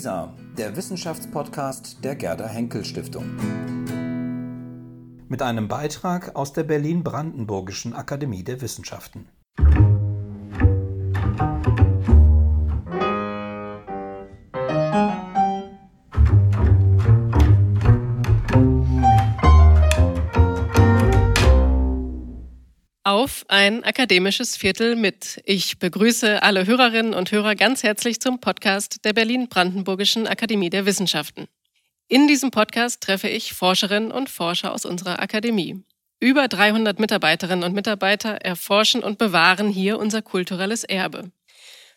WISA, der Wissenschaftspodcast der Gerda Henkel Stiftung. Mit einem Beitrag aus der Berlin-Brandenburgischen Akademie der Wissenschaften. Ein akademisches Viertel mit. Ich begrüße alle Hörerinnen und Hörer ganz herzlich zum Podcast der Berlin-Brandenburgischen Akademie der Wissenschaften. In diesem Podcast treffe ich Forscherinnen und Forscher aus unserer Akademie. Über 300 Mitarbeiterinnen und Mitarbeiter erforschen und bewahren hier unser kulturelles Erbe.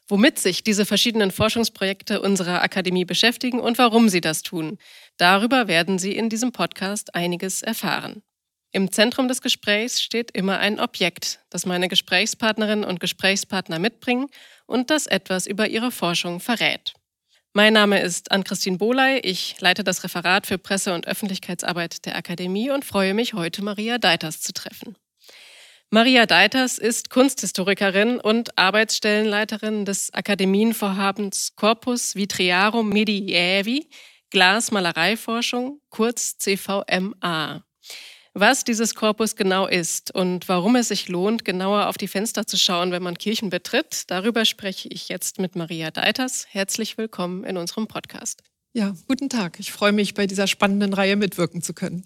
Womit sich diese verschiedenen Forschungsprojekte unserer Akademie beschäftigen und warum sie das tun, darüber werden Sie in diesem Podcast einiges erfahren. Im Zentrum des Gesprächs steht immer ein Objekt, das meine Gesprächspartnerinnen und Gesprächspartner mitbringen und das etwas über ihre Forschung verrät. Mein Name ist Ann-Christine Bohley. Ich leite das Referat für Presse- und Öffentlichkeitsarbeit der Akademie und freue mich, heute Maria Deiters zu treffen. Maria Deiters ist Kunsthistorikerin und Arbeitsstellenleiterin des Akademienvorhabens Corpus Vitriarum Medievi, Glasmalereiforschung, kurz CVMA. Was dieses Korpus genau ist und warum es sich lohnt, genauer auf die Fenster zu schauen, wenn man Kirchen betritt, darüber spreche ich jetzt mit Maria Deiters. Herzlich willkommen in unserem Podcast. Ja, guten Tag. Ich freue mich, bei dieser spannenden Reihe mitwirken zu können.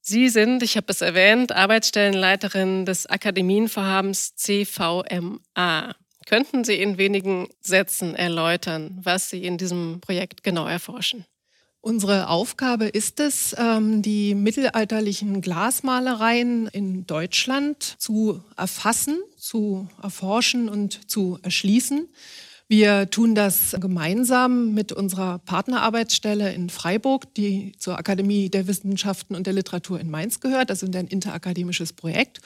Sie sind, ich habe es erwähnt, Arbeitsstellenleiterin des Akademienvorhabens CVMA. Könnten Sie in wenigen Sätzen erläutern, was Sie in diesem Projekt genau erforschen? Unsere Aufgabe ist es, ähm, die mittelalterlichen Glasmalereien in Deutschland zu erfassen, zu erforschen und zu erschließen. Wir tun das gemeinsam mit unserer Partnerarbeitsstelle in Freiburg, die zur Akademie der Wissenschaften und der Literatur in Mainz gehört. Das ist ein interakademisches Projekt.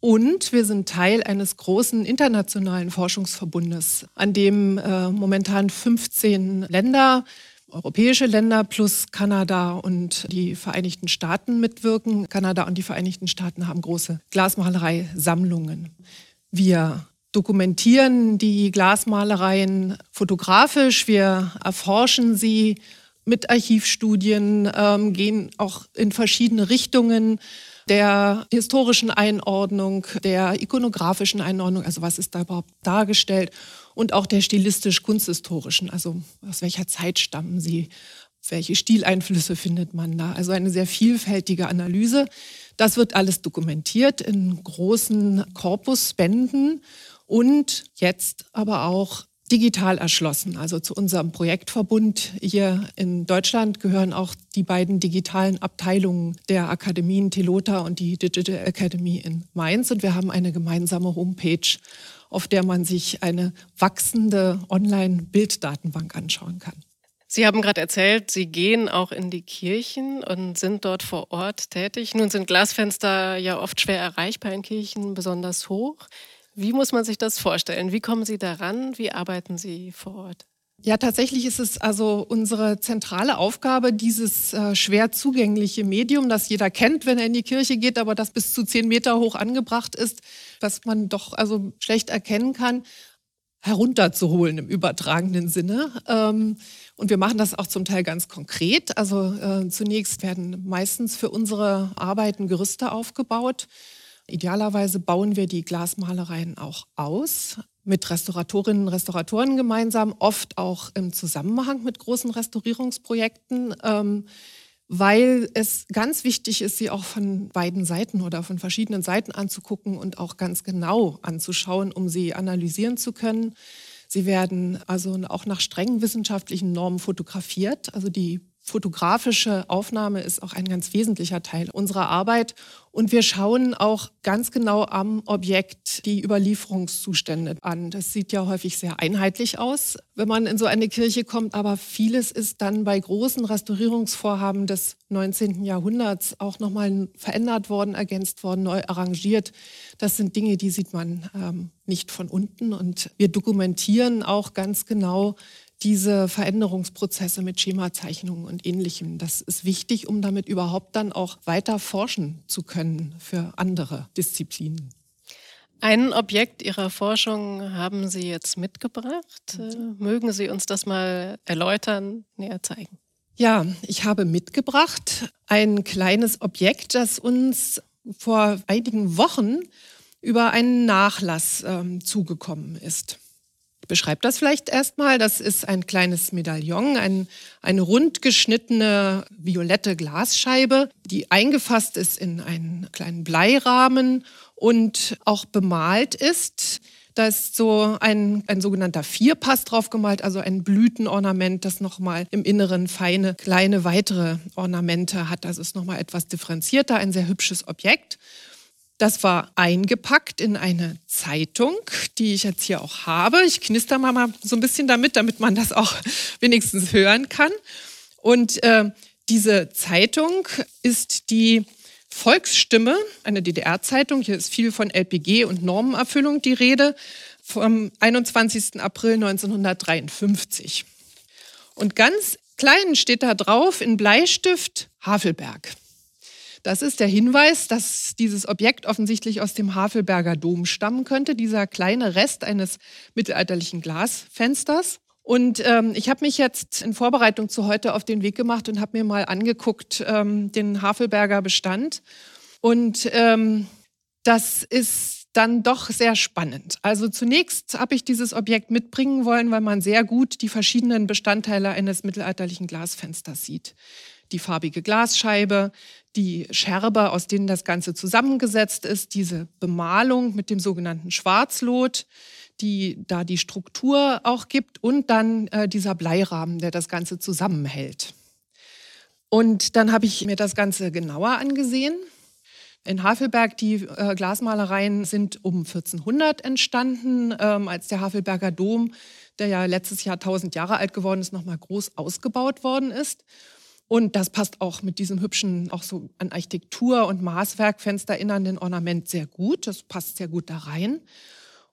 Und wir sind Teil eines großen internationalen Forschungsverbundes, an dem äh, momentan 15 Länder europäische Länder plus Kanada und die Vereinigten Staaten mitwirken. Kanada und die Vereinigten Staaten haben große Glasmalerei-Sammlungen. Wir dokumentieren die Glasmalereien fotografisch, wir erforschen sie mit Archivstudien, ähm, gehen auch in verschiedene Richtungen der historischen Einordnung, der ikonografischen Einordnung, also was ist da überhaupt dargestellt und auch der stilistisch-kunsthistorischen, also aus welcher Zeit stammen sie, welche Stileinflüsse findet man da. Also eine sehr vielfältige Analyse. Das wird alles dokumentiert in großen Korpusbänden und jetzt aber auch digital erschlossen. Also zu unserem Projektverbund hier in Deutschland gehören auch die beiden digitalen Abteilungen der Akademien Telota und die Digital Academy in Mainz. Und wir haben eine gemeinsame Homepage, auf der man sich eine wachsende Online-Bilddatenbank anschauen kann. Sie haben gerade erzählt, Sie gehen auch in die Kirchen und sind dort vor Ort tätig. Nun sind Glasfenster ja oft schwer erreichbar in Kirchen, besonders hoch. Wie muss man sich das vorstellen? Wie kommen Sie daran? Wie arbeiten Sie vor Ort? Ja, tatsächlich ist es also unsere zentrale Aufgabe, dieses äh, schwer zugängliche Medium, das jeder kennt, wenn er in die Kirche geht, aber das bis zu zehn Meter hoch angebracht ist, was man doch also schlecht erkennen kann, herunterzuholen im übertragenen Sinne. Ähm, und wir machen das auch zum Teil ganz konkret. Also äh, zunächst werden meistens für unsere Arbeiten Gerüste aufgebaut. Idealerweise bauen wir die Glasmalereien auch aus mit Restauratorinnen und Restauratoren gemeinsam, oft auch im Zusammenhang mit großen Restaurierungsprojekten, ähm, weil es ganz wichtig ist, sie auch von beiden Seiten oder von verschiedenen Seiten anzugucken und auch ganz genau anzuschauen, um sie analysieren zu können. Sie werden also auch nach strengen wissenschaftlichen Normen fotografiert. Also die fotografische Aufnahme ist auch ein ganz wesentlicher Teil unserer Arbeit. Und wir schauen auch ganz genau am Objekt die Überlieferungszustände an. Das sieht ja häufig sehr einheitlich aus, wenn man in so eine Kirche kommt. Aber vieles ist dann bei großen Restaurierungsvorhaben des 19. Jahrhunderts auch nochmal verändert worden, ergänzt worden, neu arrangiert. Das sind Dinge, die sieht man ähm, nicht von unten. Und wir dokumentieren auch ganz genau, diese Veränderungsprozesse mit Schemazeichnungen und ähnlichem. Das ist wichtig, um damit überhaupt dann auch weiter forschen zu können für andere Disziplinen. Ein Objekt Ihrer Forschung haben Sie jetzt mitgebracht. Mhm. Mögen Sie uns das mal erläutern, näher zeigen? Ja, ich habe mitgebracht ein kleines Objekt, das uns vor einigen Wochen über einen Nachlass ähm, zugekommen ist. Beschreibe das vielleicht erstmal. Das ist ein kleines Medaillon, ein, eine rund geschnittene violette Glasscheibe, die eingefasst ist in einen kleinen Bleirahmen und auch bemalt ist. Da ist so ein, ein sogenannter Vierpass drauf gemalt, also ein Blütenornament, das nochmal im Inneren feine, kleine weitere Ornamente hat. Das ist nochmal etwas differenzierter, ein sehr hübsches Objekt. Das war eingepackt in eine Zeitung, die ich jetzt hier auch habe. Ich knister mal so ein bisschen damit, damit man das auch wenigstens hören kann. Und äh, diese Zeitung ist die Volksstimme, eine DDR-Zeitung. Hier ist viel von LPG und Normenerfüllung die Rede, vom 21. April 1953. Und ganz klein steht da drauf in Bleistift Havelberg. Das ist der Hinweis, dass dieses Objekt offensichtlich aus dem Havelberger Dom stammen könnte, dieser kleine Rest eines mittelalterlichen Glasfensters. Und ähm, ich habe mich jetzt in Vorbereitung zu heute auf den Weg gemacht und habe mir mal angeguckt ähm, den Havelberger Bestand. Und ähm, das ist dann doch sehr spannend. Also zunächst habe ich dieses Objekt mitbringen wollen, weil man sehr gut die verschiedenen Bestandteile eines mittelalterlichen Glasfensters sieht. Die farbige Glasscheibe, die Scherbe, aus denen das Ganze zusammengesetzt ist, diese Bemalung mit dem sogenannten Schwarzlot, die da die Struktur auch gibt und dann äh, dieser Bleirahmen, der das Ganze zusammenhält. Und dann habe ich mir das Ganze genauer angesehen. In Havelberg, die äh, Glasmalereien sind um 1400 entstanden, ähm, als der Havelberger Dom, der ja letztes Jahr 1000 Jahre alt geworden ist, nochmal groß ausgebaut worden ist. Und das passt auch mit diesem hübschen, auch so an Architektur und Maßwerk, fensterinnernden Ornament sehr gut. Das passt sehr gut da rein.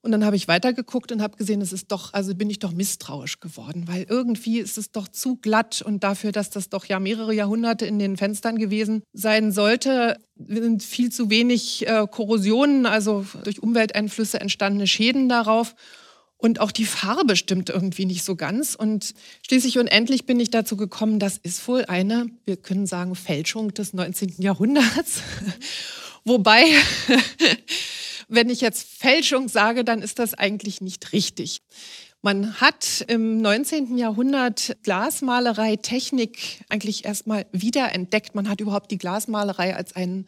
Und dann habe ich weitergeguckt und habe gesehen, es ist doch, also bin ich doch misstrauisch geworden, weil irgendwie ist es doch zu glatt und dafür, dass das doch ja mehrere Jahrhunderte in den Fenstern gewesen sein sollte, sind viel zu wenig äh, Korrosionen, also durch Umwelteinflüsse entstandene Schäden darauf. Und auch die Farbe stimmt irgendwie nicht so ganz. Und schließlich und endlich bin ich dazu gekommen, das ist wohl eine, wir können sagen, Fälschung des 19. Jahrhunderts. Wobei, wenn ich jetzt Fälschung sage, dann ist das eigentlich nicht richtig. Man hat im 19. Jahrhundert Glasmalerei, Technik eigentlich erstmal wiederentdeckt. Man hat überhaupt die Glasmalerei als ein,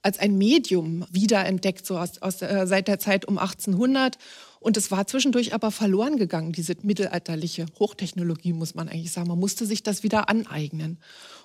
als ein Medium wiederentdeckt, so aus, aus, äh, seit der Zeit um 1800. Und es war zwischendurch aber verloren gegangen, diese mittelalterliche Hochtechnologie, muss man eigentlich sagen. Man musste sich das wieder aneignen.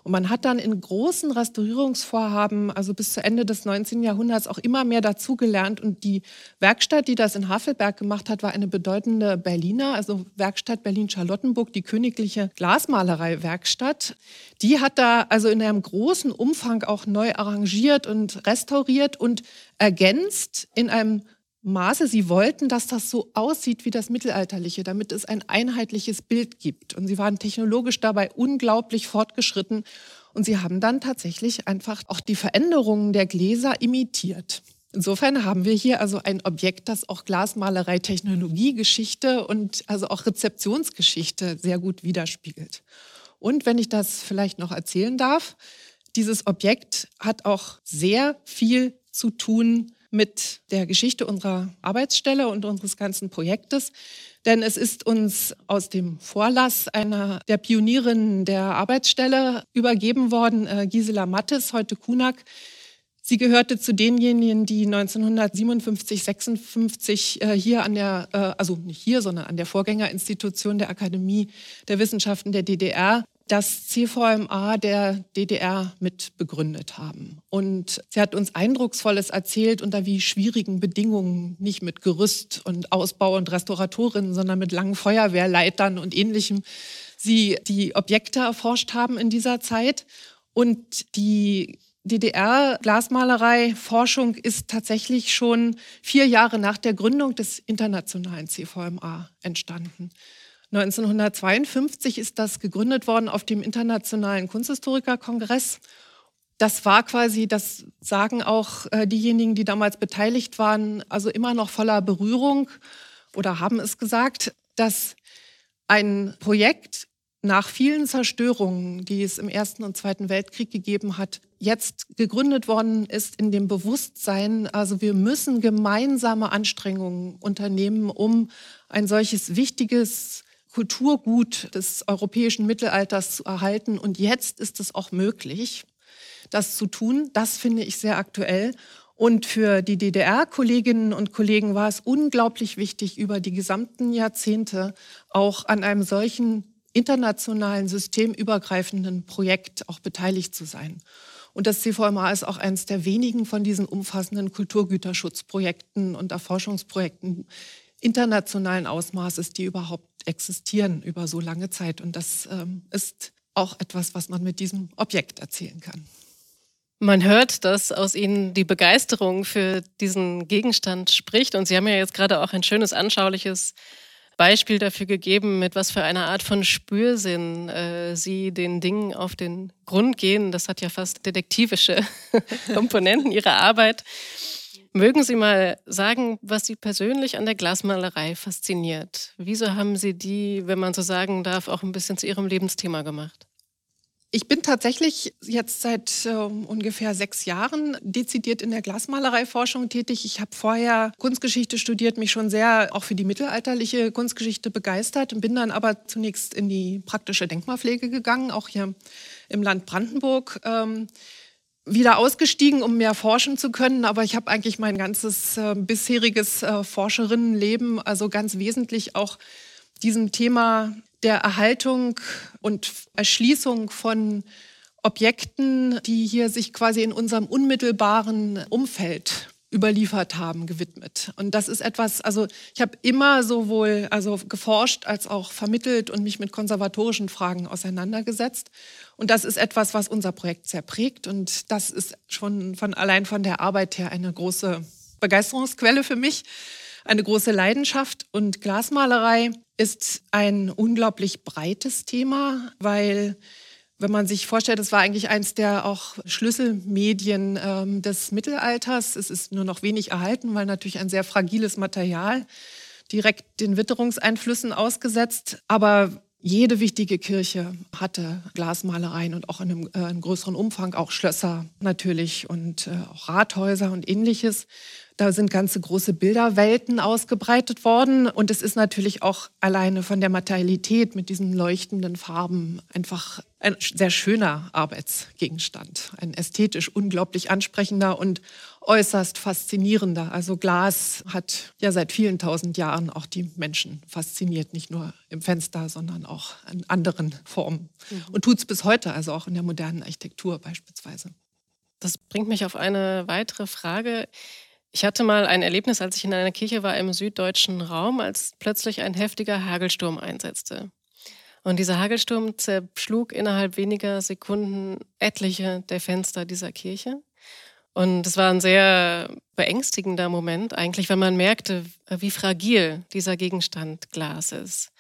Und man hat dann in großen Restaurierungsvorhaben, also bis zu Ende des 19. Jahrhunderts, auch immer mehr dazugelernt. Und die Werkstatt, die das in Havelberg gemacht hat, war eine bedeutende Berliner, also Werkstatt Berlin-Charlottenburg, die königliche Glasmalerei-Werkstatt. Die hat da also in einem großen Umfang auch neu arrangiert und restauriert und ergänzt in einem Maße. Sie wollten, dass das so aussieht wie das Mittelalterliche, damit es ein einheitliches Bild gibt. Und sie waren technologisch dabei unglaublich fortgeschritten. Und sie haben dann tatsächlich einfach auch die Veränderungen der Gläser imitiert. Insofern haben wir hier also ein Objekt, das auch Glasmalerei, Technologie, Geschichte und also auch Rezeptionsgeschichte sehr gut widerspiegelt. Und wenn ich das vielleicht noch erzählen darf, dieses Objekt hat auch sehr viel zu tun mit der Geschichte unserer Arbeitsstelle und unseres ganzen Projektes. Denn es ist uns aus dem Vorlass einer der Pionierinnen der Arbeitsstelle übergeben worden, äh, Gisela Mattes, heute Kunak. Sie gehörte zu denjenigen, die 1957, 56 äh, hier an der, äh, also nicht hier, sondern an der Vorgängerinstitution der Akademie der Wissenschaften der DDR das CVMA der DDR mit begründet haben. Und sie hat uns Eindrucksvolles erzählt, unter wie schwierigen Bedingungen, nicht mit Gerüst und Ausbau und Restauratorinnen, sondern mit langen Feuerwehrleitern und ähnlichem, sie die Objekte erforscht haben in dieser Zeit. Und die DDR-Glasmalerei-Forschung ist tatsächlich schon vier Jahre nach der Gründung des internationalen CVMA entstanden. 1952 ist das gegründet worden auf dem Internationalen Kunsthistorikerkongress. das war quasi, das sagen auch äh, diejenigen, die damals beteiligt waren, also immer noch voller Berührung oder haben es gesagt, dass ein Projekt nach vielen Zerstörungen, die es im Ersten und Zweiten Weltkrieg gegeben hat, jetzt gegründet worden ist in dem Bewusstsein, also wir müssen gemeinsame Anstrengungen unternehmen, um ein solches wichtiges Kulturgut des europäischen Mittelalters zu erhalten. Und jetzt ist es auch möglich, das zu tun. Das finde ich sehr aktuell. Und für die DDR-Kolleginnen und Kollegen war es unglaublich wichtig, über die gesamten Jahrzehnte auch an einem solchen internationalen systemübergreifenden Projekt auch beteiligt zu sein. Und das CVMA ist auch eines der wenigen von diesen umfassenden Kulturgüterschutzprojekten und Erforschungsprojekten internationalen Ausmaßes, die überhaupt existieren über so lange Zeit. Und das ähm, ist auch etwas, was man mit diesem Objekt erzählen kann. Man hört, dass aus Ihnen die Begeisterung für diesen Gegenstand spricht. Und Sie haben ja jetzt gerade auch ein schönes, anschauliches Beispiel dafür gegeben, mit was für einer Art von Spürsinn äh, Sie den Dingen auf den Grund gehen. Das hat ja fast detektivische Komponenten Ihrer Arbeit. Mögen Sie mal sagen, was Sie persönlich an der Glasmalerei fasziniert? Wieso haben Sie die, wenn man so sagen darf, auch ein bisschen zu Ihrem Lebensthema gemacht? Ich bin tatsächlich jetzt seit äh, ungefähr sechs Jahren dezidiert in der Glasmalereiforschung tätig. Ich habe vorher Kunstgeschichte studiert, mich schon sehr auch für die mittelalterliche Kunstgeschichte begeistert und bin dann aber zunächst in die praktische Denkmalpflege gegangen, auch hier im Land Brandenburg. Ähm, wieder ausgestiegen, um mehr forschen zu können, aber ich habe eigentlich mein ganzes äh, bisheriges äh, Forscherinnenleben, also ganz wesentlich auch diesem Thema der Erhaltung und Erschließung von Objekten, die hier sich quasi in unserem unmittelbaren Umfeld überliefert haben, gewidmet. Und das ist etwas, also ich habe immer sowohl also geforscht als auch vermittelt und mich mit konservatorischen Fragen auseinandergesetzt. Und das ist etwas, was unser Projekt sehr prägt. Und das ist schon von allein von der Arbeit her eine große Begeisterungsquelle für mich eine große Leidenschaft und Glasmalerei ist ein unglaublich breites Thema, weil wenn man sich vorstellt, es war eigentlich eines der auch Schlüsselmedien ähm, des Mittelalters. Es ist nur noch wenig erhalten, weil natürlich ein sehr fragiles Material direkt den Witterungseinflüssen ausgesetzt. Aber jede wichtige Kirche hatte Glasmalereien und auch in einem, äh, in größeren Umfang auch Schlösser natürlich und äh, auch Rathäuser und ähnliches. Da sind ganze große Bilderwelten ausgebreitet worden. Und es ist natürlich auch alleine von der Materialität mit diesen leuchtenden Farben einfach ein sehr schöner Arbeitsgegenstand. Ein ästhetisch unglaublich ansprechender und äußerst faszinierender. Also Glas hat ja seit vielen tausend Jahren auch die Menschen fasziniert, nicht nur im Fenster, sondern auch in anderen Formen. Mhm. Und tut es bis heute, also auch in der modernen Architektur beispielsweise. Das bringt mich auf eine weitere Frage. Ich hatte mal ein Erlebnis, als ich in einer Kirche war im süddeutschen Raum, als plötzlich ein heftiger Hagelsturm einsetzte. Und dieser Hagelsturm zerschlug innerhalb weniger Sekunden etliche der Fenster dieser Kirche. Und es war ein sehr beängstigender Moment eigentlich, weil man merkte, wie fragil dieser Gegenstand Glas ist.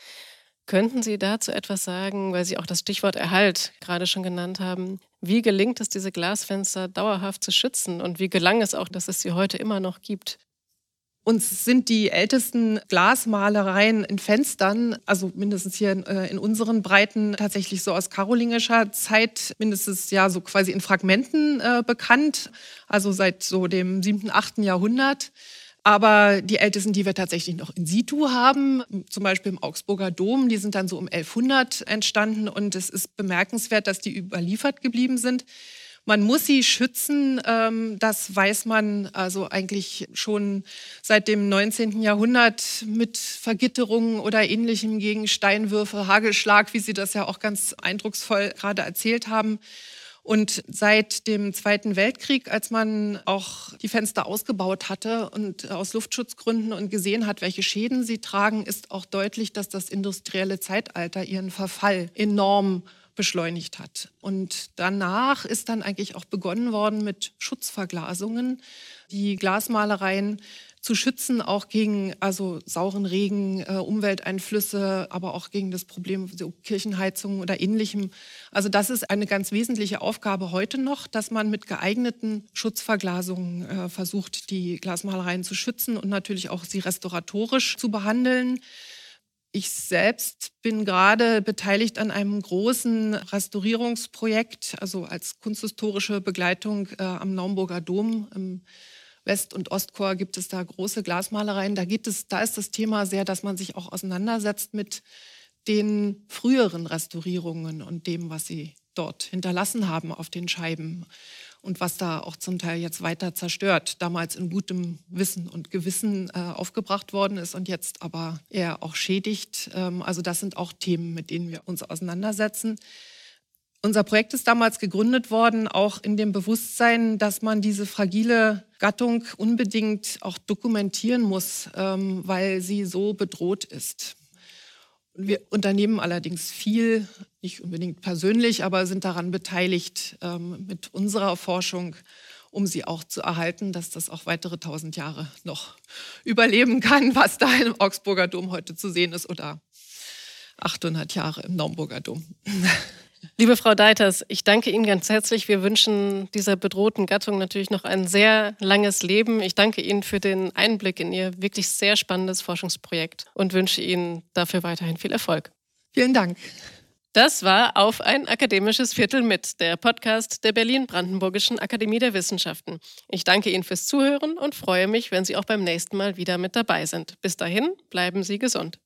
Könnten Sie dazu etwas sagen, weil Sie auch das Stichwort Erhalt gerade schon genannt haben? Wie gelingt es, diese Glasfenster dauerhaft zu schützen und wie gelang es auch, dass es sie heute immer noch gibt? Uns sind die ältesten Glasmalereien in Fenstern, also mindestens hier in, äh, in, unseren Breiten, tatsächlich so aus karolingischer Zeit, mindestens ja so quasi in Fragmenten äh, bekannt, also seit so dem siebten, achten Jahrhundert. Aber die ältesten, die wir tatsächlich noch in situ haben, zum Beispiel im Augsburger Dom, die sind dann so um 1100 entstanden und es ist bemerkenswert, dass die überliefert geblieben sind. Man muss sie schützen, ähm, das weiß man also eigentlich schon seit dem 19. Jahrhundert mit Vergitterungen oder ähnlichem gegen Steinwürfe, Hagelschlag, wie Sie das ja auch ganz eindrucksvoll gerade erzählt haben. Und seit dem Zweiten Weltkrieg, als man auch die Fenster ausgebaut hatte und aus Luftschutzgründen und gesehen hat, welche Schäden sie tragen, ist auch deutlich, dass das industrielle Zeitalter ihren Verfall enorm beschleunigt hat. Und danach ist dann eigentlich auch begonnen worden mit Schutzverglasungen. Die Glasmalereien zu schützen, auch gegen also sauren Regen, äh, Umwelteinflüsse, aber auch gegen das Problem so Kirchenheizung oder ähnlichem. Also das ist eine ganz wesentliche Aufgabe heute noch, dass man mit geeigneten Schutzverglasungen äh, versucht, die Glasmalereien zu schützen und natürlich auch sie restauratorisch zu behandeln. Ich selbst bin gerade beteiligt an einem großen Restaurierungsprojekt, also als kunsthistorische Begleitung äh, am Naumburger Dom. Im West- und Ostchor gibt es da große Glasmalereien. Da, geht es, da ist das Thema sehr, dass man sich auch auseinandersetzt mit den früheren Restaurierungen und dem, was sie dort hinterlassen haben auf den Scheiben und was da auch zum Teil jetzt weiter zerstört, damals in gutem Wissen und Gewissen äh, aufgebracht worden ist und jetzt aber eher auch schädigt. Ähm, also das sind auch Themen, mit denen wir uns auseinandersetzen. Unser Projekt ist damals gegründet worden, auch in dem Bewusstsein, dass man diese fragile Gattung unbedingt auch dokumentieren muss, ähm, weil sie so bedroht ist. Wir unternehmen allerdings viel, nicht unbedingt persönlich, aber sind daran beteiligt ähm, mit unserer Forschung, um sie auch zu erhalten, dass das auch weitere tausend Jahre noch überleben kann, was da im Augsburger Dom heute zu sehen ist oder 800 Jahre im Naumburger Dom. Liebe Frau Deiters, ich danke Ihnen ganz herzlich. Wir wünschen dieser bedrohten Gattung natürlich noch ein sehr langes Leben. Ich danke Ihnen für den Einblick in Ihr wirklich sehr spannendes Forschungsprojekt und wünsche Ihnen dafür weiterhin viel Erfolg. Vielen Dank. Das war auf ein akademisches Viertel mit, der Podcast der Berlin-Brandenburgischen Akademie der Wissenschaften. Ich danke Ihnen fürs Zuhören und freue mich, wenn Sie auch beim nächsten Mal wieder mit dabei sind. Bis dahin, bleiben Sie gesund.